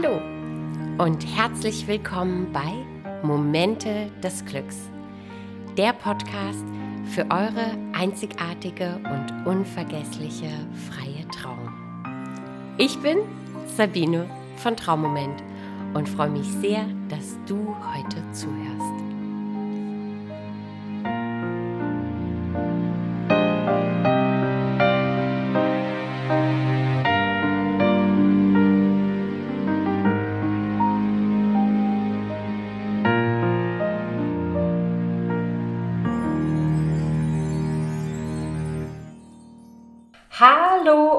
Hallo und herzlich willkommen bei Momente des Glücks, der Podcast für eure einzigartige und unvergessliche freie Trauung. Ich bin Sabine von Traummoment und freue mich sehr, dass du heute zuhörst.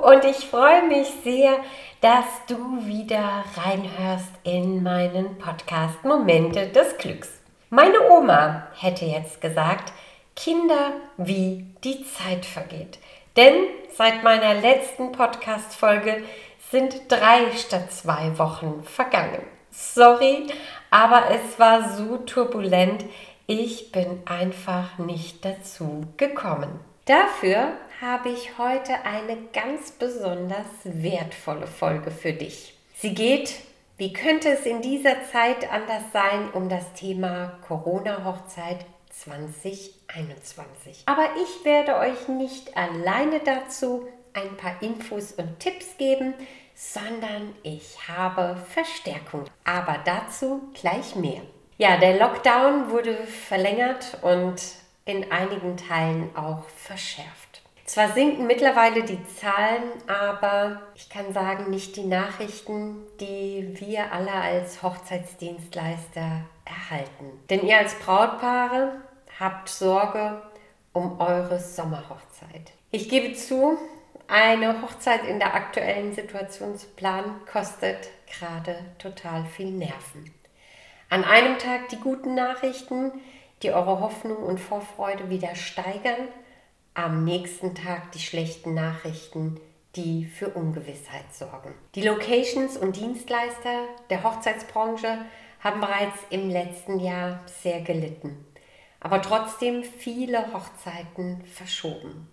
Und ich freue mich sehr, dass du wieder reinhörst in meinen Podcast Momente des Glücks. Meine Oma hätte jetzt gesagt, Kinder, wie die Zeit vergeht. Denn seit meiner letzten Podcast-Folge sind drei statt zwei Wochen vergangen. Sorry, aber es war so turbulent, ich bin einfach nicht dazu gekommen. Dafür habe ich heute eine ganz besonders wertvolle Folge für dich. Sie geht, wie könnte es in dieser Zeit anders sein, um das Thema Corona-Hochzeit 2021. Aber ich werde euch nicht alleine dazu ein paar Infos und Tipps geben, sondern ich habe Verstärkung. Aber dazu gleich mehr. Ja, der Lockdown wurde verlängert und in einigen Teilen auch verschärft. Zwar sinken mittlerweile die Zahlen, aber ich kann sagen, nicht die Nachrichten, die wir alle als Hochzeitsdienstleister erhalten. Denn ihr als Brautpaare habt Sorge um eure Sommerhochzeit. Ich gebe zu, eine Hochzeit in der aktuellen Situation zu planen, kostet gerade total viel Nerven. An einem Tag die guten Nachrichten, die eure Hoffnung und Vorfreude wieder steigern am nächsten Tag die schlechten Nachrichten, die für Ungewissheit sorgen. Die Locations und Dienstleister der Hochzeitsbranche haben bereits im letzten Jahr sehr gelitten, aber trotzdem viele Hochzeiten verschoben.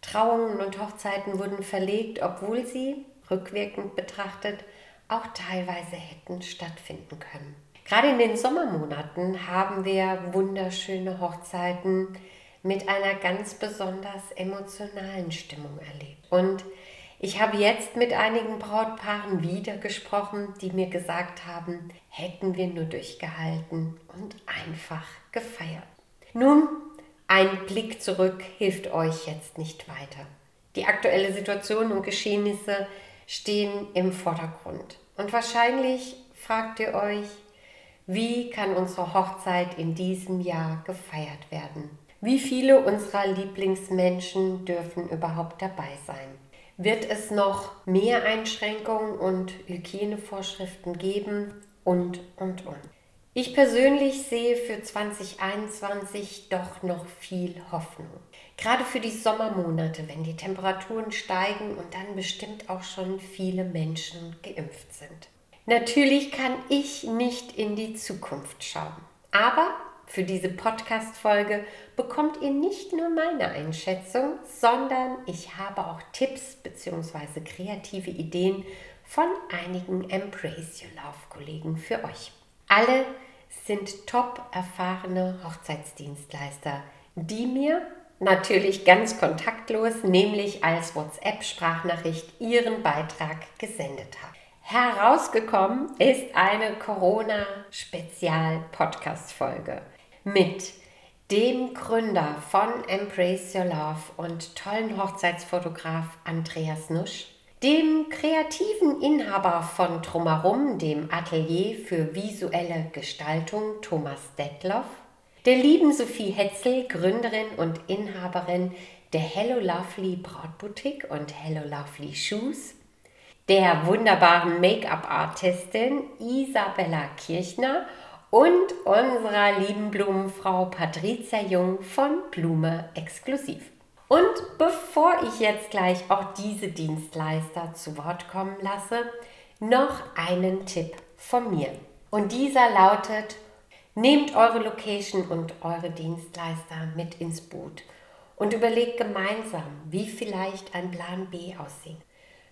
Trauungen und Hochzeiten wurden verlegt, obwohl sie, rückwirkend betrachtet, auch teilweise hätten stattfinden können. Gerade in den Sommermonaten haben wir wunderschöne Hochzeiten, mit einer ganz besonders emotionalen Stimmung erlebt. Und ich habe jetzt mit einigen Brautpaaren wieder gesprochen, die mir gesagt haben, hätten wir nur durchgehalten und einfach gefeiert. Nun, ein Blick zurück hilft euch jetzt nicht weiter. Die aktuelle Situation und Geschehnisse stehen im Vordergrund. Und wahrscheinlich fragt ihr euch, wie kann unsere Hochzeit in diesem Jahr gefeiert werden? Wie viele unserer Lieblingsmenschen dürfen überhaupt dabei sein? Wird es noch mehr Einschränkungen und Hygienevorschriften geben? Und, und, und. Ich persönlich sehe für 2021 doch noch viel Hoffnung. Gerade für die Sommermonate, wenn die Temperaturen steigen und dann bestimmt auch schon viele Menschen geimpft sind. Natürlich kann ich nicht in die Zukunft schauen, aber für diese Podcast-Folge bekommt ihr nicht nur meine Einschätzung, sondern ich habe auch Tipps bzw. kreative Ideen von einigen Embrace Your Love-Kollegen für euch. Alle sind top erfahrene Hochzeitsdienstleister, die mir natürlich ganz kontaktlos, nämlich als WhatsApp-Sprachnachricht ihren Beitrag gesendet haben. Herausgekommen ist eine Corona-Spezial-Podcast-Folge mit dem Gründer von Embrace Your Love und tollen Hochzeitsfotograf Andreas Nusch, dem kreativen Inhaber von Drumherum, dem Atelier für visuelle Gestaltung Thomas Detloff, der lieben Sophie Hetzel, Gründerin und Inhaberin der Hello Lovely Brautboutique und Hello Lovely Shoes, der wunderbaren Make-up-Artistin Isabella Kirchner und unserer lieben Blumenfrau Patricia Jung von Blume Exklusiv. Und bevor ich jetzt gleich auch diese Dienstleister zu Wort kommen lasse, noch einen Tipp von mir. Und dieser lautet, nehmt eure Location und eure Dienstleister mit ins Boot und überlegt gemeinsam, wie vielleicht ein Plan B aussieht.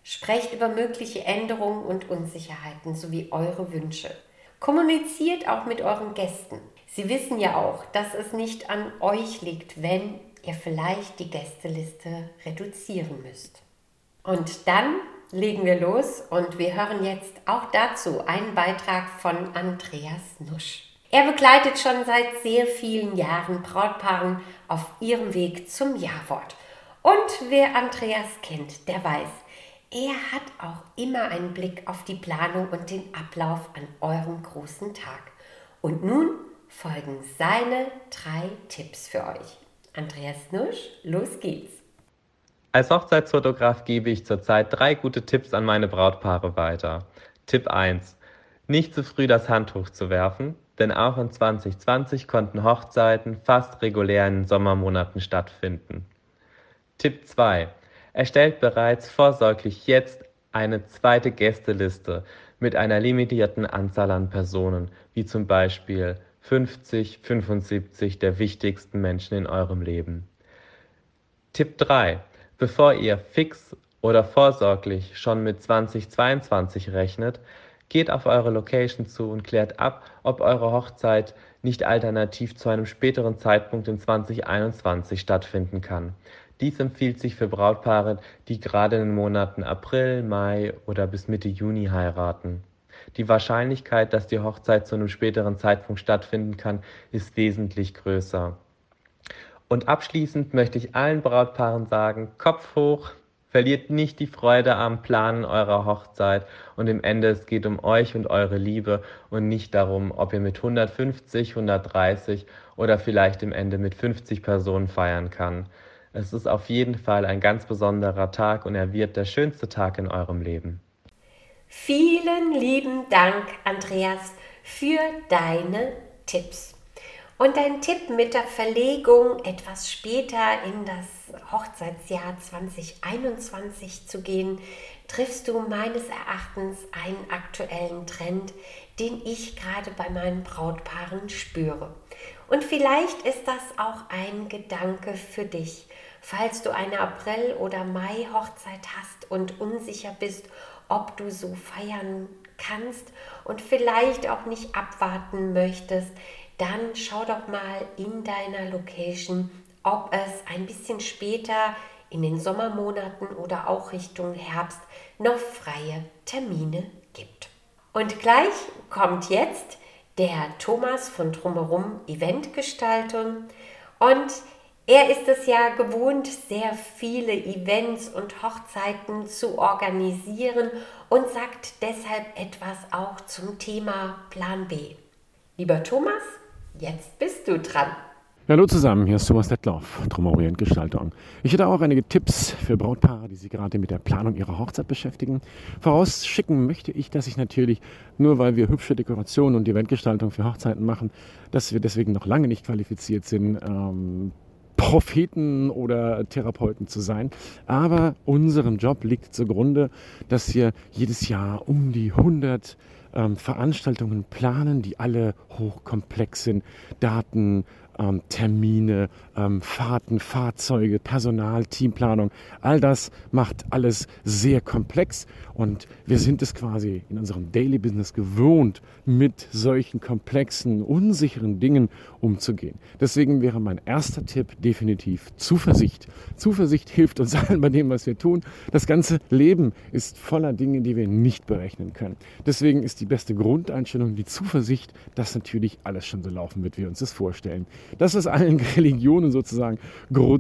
Sprecht über mögliche Änderungen und Unsicherheiten sowie eure Wünsche. Kommuniziert auch mit euren Gästen. Sie wissen ja auch, dass es nicht an euch liegt, wenn ihr vielleicht die Gästeliste reduzieren müsst. Und dann legen wir los und wir hören jetzt auch dazu einen Beitrag von Andreas Nusch. Er begleitet schon seit sehr vielen Jahren Brautpaaren auf ihrem Weg zum Jawort. Und wer Andreas kennt, der weiß, er hat auch immer einen Blick auf die Planung und den Ablauf an eurem großen Tag. Und nun folgen seine drei Tipps für euch. Andreas Nusch, los geht's. Als Hochzeitsfotograf gebe ich zurzeit drei gute Tipps an meine Brautpaare weiter. Tipp 1. Nicht zu früh das Handtuch zu werfen, denn auch in 2020 konnten Hochzeiten fast regulär in den Sommermonaten stattfinden. Tipp 2. Erstellt bereits vorsorglich jetzt eine zweite Gästeliste mit einer limitierten Anzahl an Personen, wie zum Beispiel 50, 75 der wichtigsten Menschen in eurem Leben. Tipp 3. Bevor ihr fix oder vorsorglich schon mit 2022 rechnet, geht auf eure Location zu und klärt ab, ob eure Hochzeit nicht alternativ zu einem späteren Zeitpunkt in 2021 stattfinden kann. Dies empfiehlt sich für Brautpaare, die gerade in den Monaten April, Mai oder bis Mitte Juni heiraten. Die Wahrscheinlichkeit, dass die Hochzeit zu einem späteren Zeitpunkt stattfinden kann, ist wesentlich größer. Und abschließend möchte ich allen Brautpaaren sagen, Kopf hoch, verliert nicht die Freude am Planen eurer Hochzeit und im Ende es geht um euch und eure Liebe und nicht darum, ob ihr mit 150, 130 oder vielleicht im Ende mit 50 Personen feiern kann. Es ist auf jeden Fall ein ganz besonderer Tag und er wird der schönste Tag in eurem Leben. Vielen lieben Dank, Andreas, für deine Tipps. Und dein Tipp mit der Verlegung etwas später in das Hochzeitsjahr 2021 zu gehen, triffst du meines Erachtens einen aktuellen Trend, den ich gerade bei meinen Brautpaaren spüre. Und vielleicht ist das auch ein Gedanke für dich, falls du eine April- oder Mai-Hochzeit hast und unsicher bist, ob du so feiern kannst und vielleicht auch nicht abwarten möchtest, dann schau doch mal in deiner Location, ob es ein bisschen später in den Sommermonaten oder auch Richtung Herbst noch freie Termine gibt. Und gleich kommt jetzt der Thomas von Drumherum Eventgestaltung und er ist es ja gewohnt, sehr viele Events und Hochzeiten zu organisieren und sagt deshalb etwas auch zum Thema Plan B. Lieber Thomas, jetzt bist du dran. Hallo zusammen, hier ist Thomas Detloff, Drumorient Gestaltung. Ich hätte auch einige Tipps für Brautpaare, die sich gerade mit der Planung ihrer Hochzeit beschäftigen. Vorausschicken möchte ich, dass ich natürlich, nur weil wir hübsche Dekorationen und Eventgestaltung für Hochzeiten machen, dass wir deswegen noch lange nicht qualifiziert sind, ähm, Propheten oder Therapeuten zu sein. Aber unserem Job liegt zugrunde, dass wir jedes Jahr um die 100 ähm, Veranstaltungen planen, die alle hochkomplex sind. Daten, ähm, Termine, ähm, Fahrten, Fahrzeuge, Personal, Teamplanung. All das macht alles sehr komplex und wir sind es quasi in unserem Daily Business gewohnt, mit solchen komplexen, unsicheren Dingen umzugehen. Deswegen wäre mein erster Tipp definitiv Zuversicht. Zuversicht hilft uns allen bei dem, was wir tun. Das ganze Leben ist voller Dinge, die wir nicht berechnen können. Deswegen ist die beste Grundeinstellung die Zuversicht, dass natürlich alles schon so laufen wird, wie wir uns das vorstellen. Das, was allen Religionen sozusagen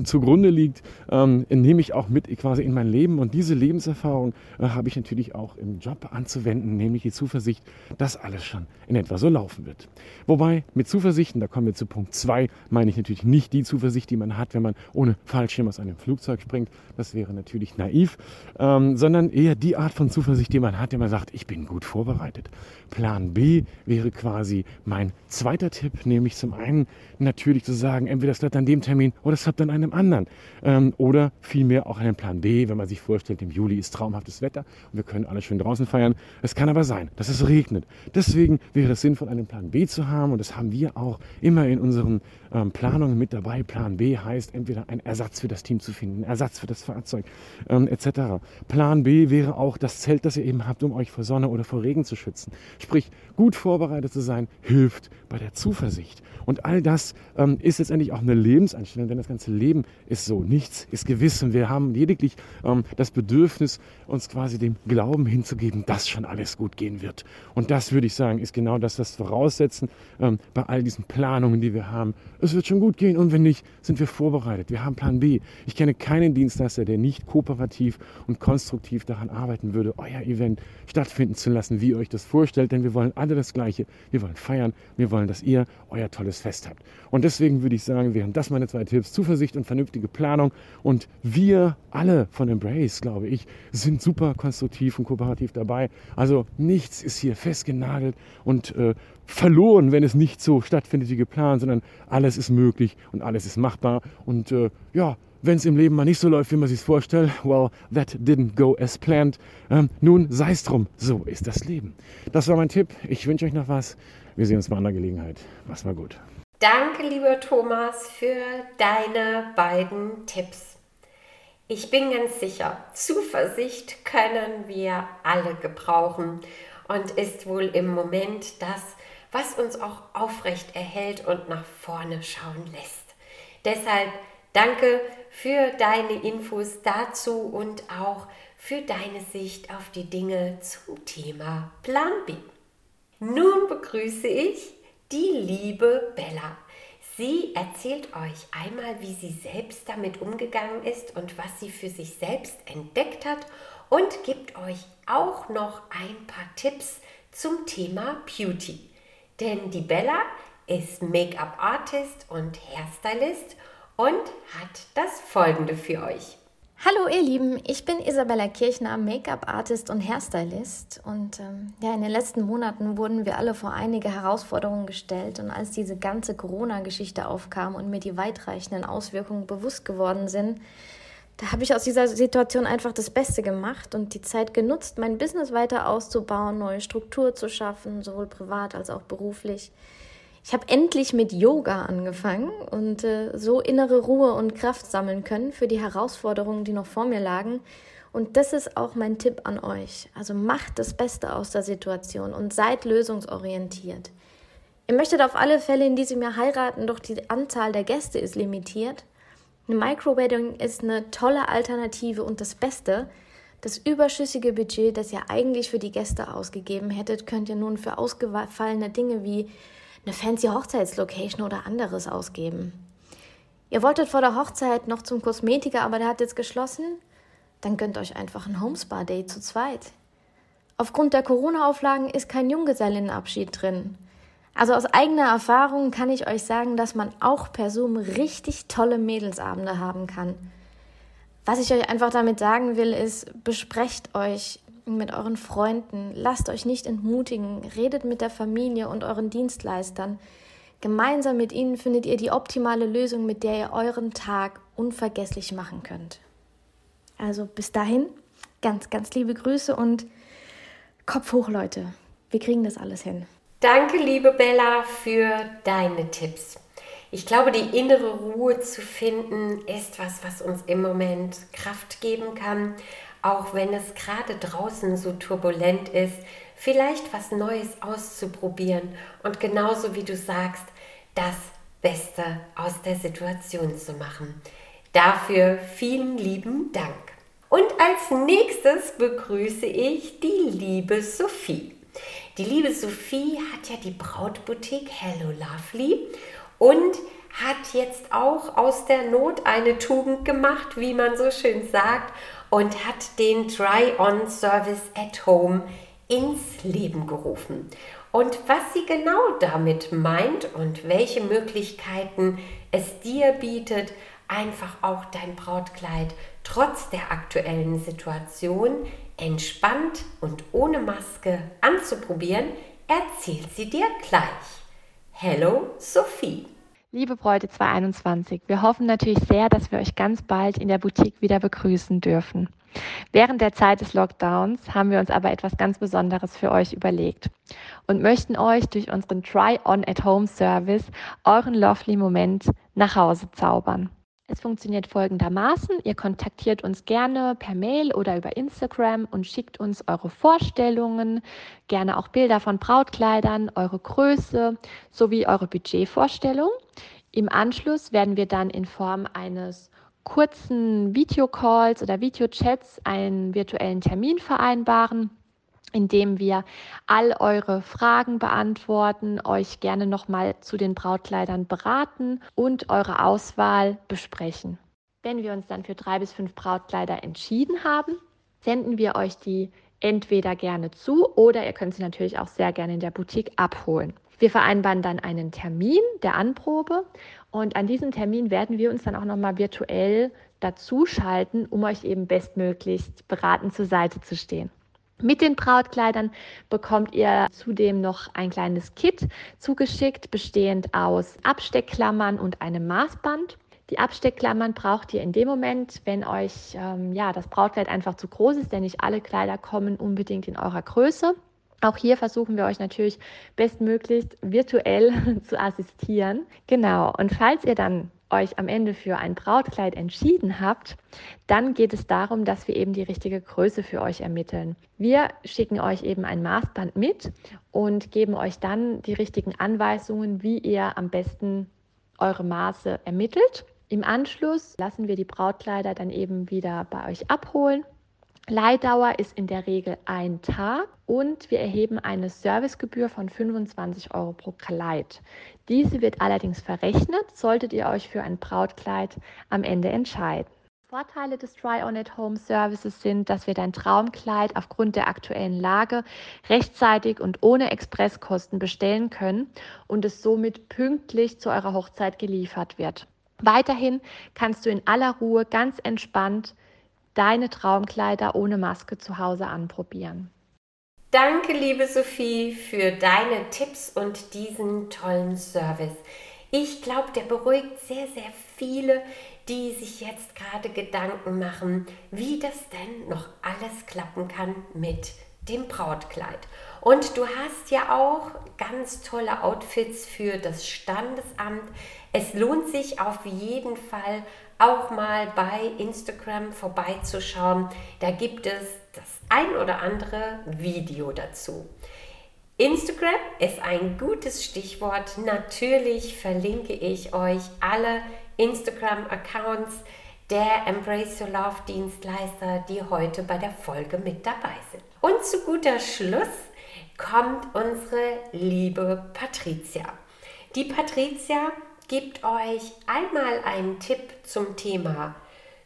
zugrunde liegt, ähm, nehme ich auch mit quasi in mein Leben. Und diese Lebenserfahrung äh, habe ich natürlich auch im Job anzuwenden, nämlich die Zuversicht, dass alles schon in etwa so laufen wird. Wobei mit Zuversicht, und da kommen wir zu Punkt 2, meine ich natürlich nicht die Zuversicht, die man hat, wenn man ohne Fallschirm aus einem Flugzeug springt. Das wäre natürlich naiv, ähm, sondern eher die Art von Zuversicht, die man hat, wenn man sagt, ich bin gut vorbereitet. Plan B wäre quasi mein zweiter Tipp, nämlich zum einen natürlich natürlich zu sagen, entweder es klappt an dem Termin oder es klappt an einem anderen. Ähm, oder vielmehr auch einen Plan B, wenn man sich vorstellt, im Juli ist traumhaftes Wetter und wir können alle schön draußen feiern. Es kann aber sein, dass es regnet. Deswegen wäre es sinnvoll, einen Plan B zu haben und das haben wir auch immer in unseren ähm, Planungen mit dabei. Plan B heißt entweder ein Ersatz für das Team zu finden, Ersatz für das Fahrzeug ähm, etc. Plan B wäre auch das Zelt, das ihr eben habt, um euch vor Sonne oder vor Regen zu schützen. Sprich, gut vorbereitet zu sein, hilft bei der Zuversicht. Und all das ähm, ist letztendlich auch eine Lebenseinstellung, denn das ganze Leben ist so. Nichts ist gewiss und wir haben lediglich ähm, das Bedürfnis, uns quasi dem Glauben hinzugeben, dass schon alles gut gehen wird. Und das würde ich sagen, ist genau das, was Voraussetzen ähm, bei all diesen Planungen, die wir haben. Es wird schon gut gehen und wenn nicht, sind wir vorbereitet. Wir haben Plan B. Ich kenne keinen Dienstleister, der nicht kooperativ und konstruktiv daran arbeiten würde, euer Event stattfinden zu lassen, wie ihr euch das vorstellt, denn wir wollen alle das Gleiche. Wir wollen feiern, wir wollen, dass ihr euer tolles Fest habt. Und deswegen würde ich sagen, wären das meine zwei Tipps. Zuversicht und vernünftige Planung. Und wir alle von Embrace, glaube ich, sind super konstruktiv und kooperativ dabei. Also nichts ist hier festgenagelt und äh, verloren, wenn es nicht so stattfindet wie geplant, sondern alles ist möglich und alles ist machbar. Und äh, ja, wenn es im Leben mal nicht so läuft, wie man sich vorstellt, well, that didn't go as planned. Ähm, nun sei es drum, so ist das Leben. Das war mein Tipp. Ich wünsche euch noch was. Wir sehen uns bei einer Gelegenheit. Mach's mal gut. Danke, lieber Thomas, für deine beiden Tipps. Ich bin ganz sicher, Zuversicht können wir alle gebrauchen und ist wohl im Moment das, was uns auch aufrecht erhält und nach vorne schauen lässt. Deshalb danke für deine Infos dazu und auch für deine Sicht auf die Dinge zum Thema Plan B. Nun begrüße ich die liebe Bella. Sie erzählt euch einmal, wie sie selbst damit umgegangen ist und was sie für sich selbst entdeckt hat und gibt euch auch noch ein paar Tipps zum Thema Beauty. Denn die Bella ist Make-up-Artist und Hairstylist und hat das folgende für euch. Hallo ihr Lieben, ich bin Isabella Kirchner, Make-up-Artist und Hairstylist. Und ähm, ja, in den letzten Monaten wurden wir alle vor einige Herausforderungen gestellt. Und als diese ganze Corona-Geschichte aufkam und mir die weitreichenden Auswirkungen bewusst geworden sind, da habe ich aus dieser Situation einfach das Beste gemacht und die Zeit genutzt, mein Business weiter auszubauen, neue Struktur zu schaffen, sowohl privat als auch beruflich. Ich habe endlich mit Yoga angefangen und äh, so innere Ruhe und Kraft sammeln können für die Herausforderungen, die noch vor mir lagen. Und das ist auch mein Tipp an euch. Also macht das Beste aus der Situation und seid lösungsorientiert. Ihr möchtet auf alle Fälle in diesem Jahr heiraten, doch die Anzahl der Gäste ist limitiert. Eine Microwedding ist eine tolle Alternative und das Beste. Das überschüssige Budget, das ihr eigentlich für die Gäste ausgegeben hättet, könnt ihr nun für ausgefallene Dinge wie eine fancy Hochzeitslocation oder anderes ausgeben. Ihr wolltet vor der Hochzeit noch zum Kosmetiker, aber der hat jetzt geschlossen? Dann gönnt euch einfach ein Homespa-Date zu zweit. Aufgrund der Corona-Auflagen ist kein Junggesellinnenabschied drin. Also aus eigener Erfahrung kann ich euch sagen, dass man auch per Zoom richtig tolle Mädelsabende haben kann. Was ich euch einfach damit sagen will, ist, besprecht euch mit euren Freunden, lasst euch nicht entmutigen, redet mit der Familie und euren Dienstleistern. Gemeinsam mit ihnen findet ihr die optimale Lösung, mit der ihr euren Tag unvergesslich machen könnt. Also bis dahin, ganz, ganz liebe Grüße und Kopf hoch, Leute. Wir kriegen das alles hin. Danke, liebe Bella, für deine Tipps. Ich glaube, die innere Ruhe zu finden ist was, was uns im Moment Kraft geben kann, auch wenn es gerade draußen so turbulent ist, vielleicht was Neues auszuprobieren und genauso wie du sagst, das Beste aus der Situation zu machen. Dafür vielen lieben Dank. Und als nächstes begrüße ich die liebe Sophie. Die liebe Sophie hat ja die Brautboutique Hello Lovely und hat jetzt auch aus der Not eine Tugend gemacht, wie man so schön sagt, und hat den Try-on-Service at Home ins Leben gerufen. Und was sie genau damit meint und welche Möglichkeiten es dir bietet, einfach auch dein Brautkleid trotz der aktuellen Situation entspannt und ohne Maske anzuprobieren, erzählt sie dir gleich. Hello, Sophie. Liebe Bräute 221, wir hoffen natürlich sehr, dass wir euch ganz bald in der Boutique wieder begrüßen dürfen. Während der Zeit des Lockdowns haben wir uns aber etwas ganz Besonderes für euch überlegt und möchten euch durch unseren Try-On-at-Home-Service euren Lovely Moment nach Hause zaubern. Es funktioniert folgendermaßen. Ihr kontaktiert uns gerne per Mail oder über Instagram und schickt uns eure Vorstellungen, gerne auch Bilder von Brautkleidern, eure Größe sowie eure Budgetvorstellung. Im Anschluss werden wir dann in Form eines kurzen Videocalls oder Videochats einen virtuellen Termin vereinbaren indem wir all eure Fragen beantworten, euch gerne nochmal zu den Brautkleidern beraten und eure Auswahl besprechen. Wenn wir uns dann für drei bis fünf Brautkleider entschieden haben, senden wir euch die entweder gerne zu oder ihr könnt sie natürlich auch sehr gerne in der Boutique abholen. Wir vereinbaren dann einen Termin der Anprobe und an diesem Termin werden wir uns dann auch nochmal virtuell dazuschalten, um euch eben bestmöglichst beratend zur Seite zu stehen. Mit den Brautkleidern bekommt ihr zudem noch ein kleines Kit zugeschickt, bestehend aus Absteckklammern und einem Maßband. Die Absteckklammern braucht ihr in dem Moment, wenn euch ähm, ja, das Brautkleid einfach zu groß ist, denn nicht alle Kleider kommen unbedingt in eurer Größe. Auch hier versuchen wir euch natürlich bestmöglichst virtuell zu assistieren. Genau. Und falls ihr dann euch am Ende für ein Brautkleid entschieden habt, dann geht es darum, dass wir eben die richtige Größe für euch ermitteln. Wir schicken euch eben ein Maßband mit und geben euch dann die richtigen Anweisungen, wie ihr am besten eure Maße ermittelt. Im Anschluss lassen wir die Brautkleider dann eben wieder bei euch abholen Leihdauer ist in der Regel ein Tag und wir erheben eine Servicegebühr von 25 Euro pro Kleid. Diese wird allerdings verrechnet, solltet ihr euch für ein Brautkleid am Ende entscheiden. Vorteile des Try-On-at-Home-Services sind, dass wir dein Traumkleid aufgrund der aktuellen Lage rechtzeitig und ohne Expresskosten bestellen können und es somit pünktlich zu eurer Hochzeit geliefert wird. Weiterhin kannst du in aller Ruhe ganz entspannt deine Traumkleider ohne Maske zu Hause anprobieren. Danke, liebe Sophie, für deine Tipps und diesen tollen Service. Ich glaube, der beruhigt sehr, sehr viele, die sich jetzt gerade Gedanken machen, wie das denn noch alles klappen kann mit dem Brautkleid. Und du hast ja auch ganz tolle Outfits für das Standesamt. Es lohnt sich auf jeden Fall auch mal bei Instagram vorbeizuschauen. Da gibt es das ein oder andere Video dazu. Instagram ist ein gutes Stichwort. Natürlich verlinke ich euch alle Instagram-Accounts der Embrace Your Love Dienstleister, die heute bei der Folge mit dabei sind. Und zu guter Schluss kommt unsere liebe Patricia. Die Patricia gibt euch einmal einen Tipp zum Thema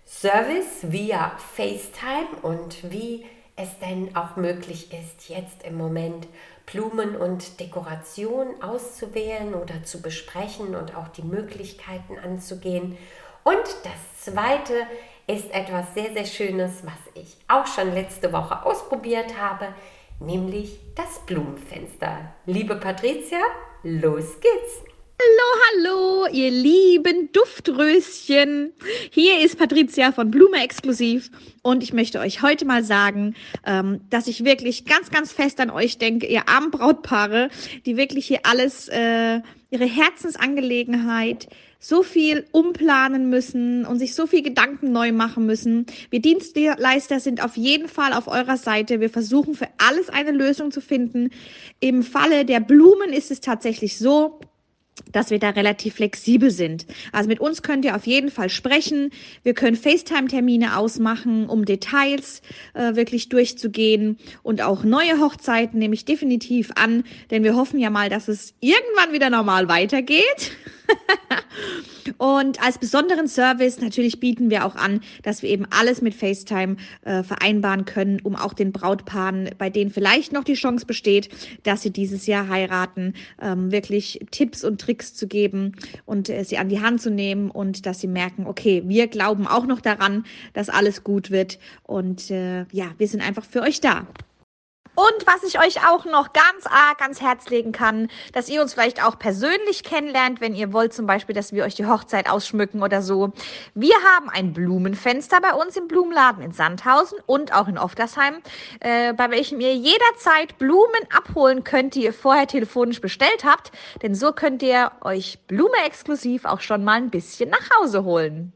Service via FaceTime und wie es denn auch möglich ist, jetzt im Moment Blumen und Dekoration auszuwählen oder zu besprechen und auch die Möglichkeiten anzugehen. Und das zweite ist etwas sehr, sehr Schönes, was ich auch schon letzte Woche ausprobiert habe, nämlich das Blumenfenster. Liebe Patricia, los geht's! Hallo, hallo, ihr lieben Duftröschen. Hier ist Patricia von Blume Exklusiv und ich möchte euch heute mal sagen, ähm, dass ich wirklich ganz, ganz fest an euch denke, ihr armen Brautpaare, die wirklich hier alles, äh, ihre Herzensangelegenheit so viel umplanen müssen und sich so viel Gedanken neu machen müssen. Wir Dienstleister sind auf jeden Fall auf eurer Seite. Wir versuchen für alles eine Lösung zu finden. Im Falle der Blumen ist es tatsächlich so, dass wir da relativ flexibel sind. Also mit uns könnt ihr auf jeden Fall sprechen. Wir können FaceTime-Termine ausmachen, um Details äh, wirklich durchzugehen. Und auch neue Hochzeiten nehme ich definitiv an, denn wir hoffen ja mal, dass es irgendwann wieder normal weitergeht. Und als besonderen Service natürlich bieten wir auch an, dass wir eben alles mit FaceTime äh, vereinbaren können, um auch den Brautpaaren, bei denen vielleicht noch die Chance besteht, dass sie dieses Jahr heiraten, ähm, wirklich Tipps und Tricks zu geben und äh, sie an die Hand zu nehmen und dass sie merken, okay, wir glauben auch noch daran, dass alles gut wird und äh, ja, wir sind einfach für euch da. Und was ich euch auch noch ganz arg ans Herz legen kann, dass ihr uns vielleicht auch persönlich kennenlernt, wenn ihr wollt zum Beispiel, dass wir euch die Hochzeit ausschmücken oder so. Wir haben ein Blumenfenster bei uns im Blumenladen in Sandhausen und auch in Oftersheim, äh, bei welchem ihr jederzeit Blumen abholen könnt, die ihr vorher telefonisch bestellt habt. Denn so könnt ihr euch Blume exklusiv auch schon mal ein bisschen nach Hause holen.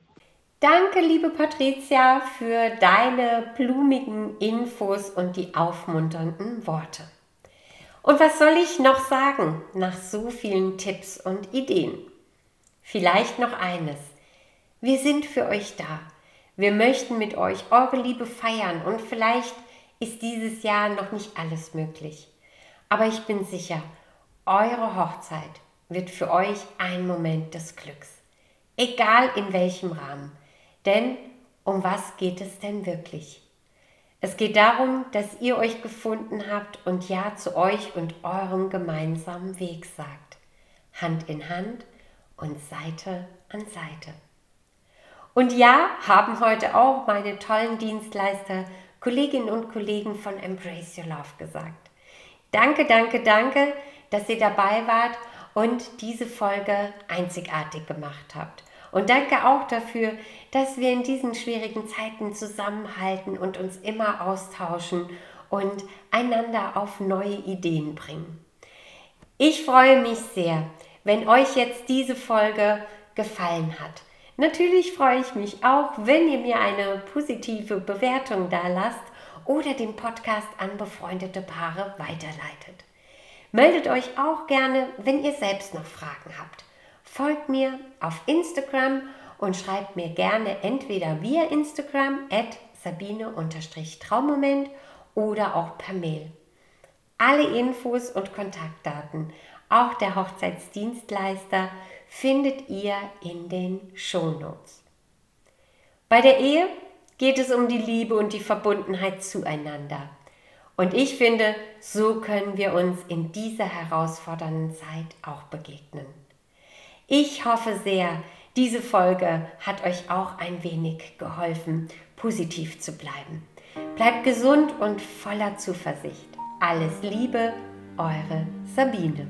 Danke, liebe Patricia, für deine blumigen Infos und die aufmunternden Worte. Und was soll ich noch sagen nach so vielen Tipps und Ideen? Vielleicht noch eines. Wir sind für euch da. Wir möchten mit euch eure Liebe feiern und vielleicht ist dieses Jahr noch nicht alles möglich. Aber ich bin sicher, eure Hochzeit wird für euch ein Moment des Glücks. Egal in welchem Rahmen. Denn um was geht es denn wirklich? Es geht darum, dass ihr euch gefunden habt und Ja zu euch und eurem gemeinsamen Weg sagt. Hand in Hand und Seite an Seite. Und ja, haben heute auch meine tollen Dienstleister, Kolleginnen und Kollegen von Embrace Your Love gesagt. Danke, danke, danke, dass ihr dabei wart und diese Folge einzigartig gemacht habt. Und danke auch dafür, dass wir in diesen schwierigen Zeiten zusammenhalten und uns immer austauschen und einander auf neue Ideen bringen. Ich freue mich sehr, wenn euch jetzt diese Folge gefallen hat. Natürlich freue ich mich auch, wenn ihr mir eine positive Bewertung da lasst oder den Podcast an befreundete Paare weiterleitet. Meldet euch auch gerne, wenn ihr selbst noch Fragen habt. Folgt mir auf Instagram und schreibt mir gerne entweder via Instagram at sabine-traumoment oder auch per Mail. Alle Infos und Kontaktdaten, auch der Hochzeitsdienstleister, findet ihr in den Shownotes. Bei der Ehe geht es um die Liebe und die Verbundenheit zueinander. Und ich finde, so können wir uns in dieser herausfordernden Zeit auch begegnen. Ich hoffe sehr, diese Folge hat euch auch ein wenig geholfen, positiv zu bleiben. Bleibt gesund und voller Zuversicht. Alles Liebe, eure Sabine.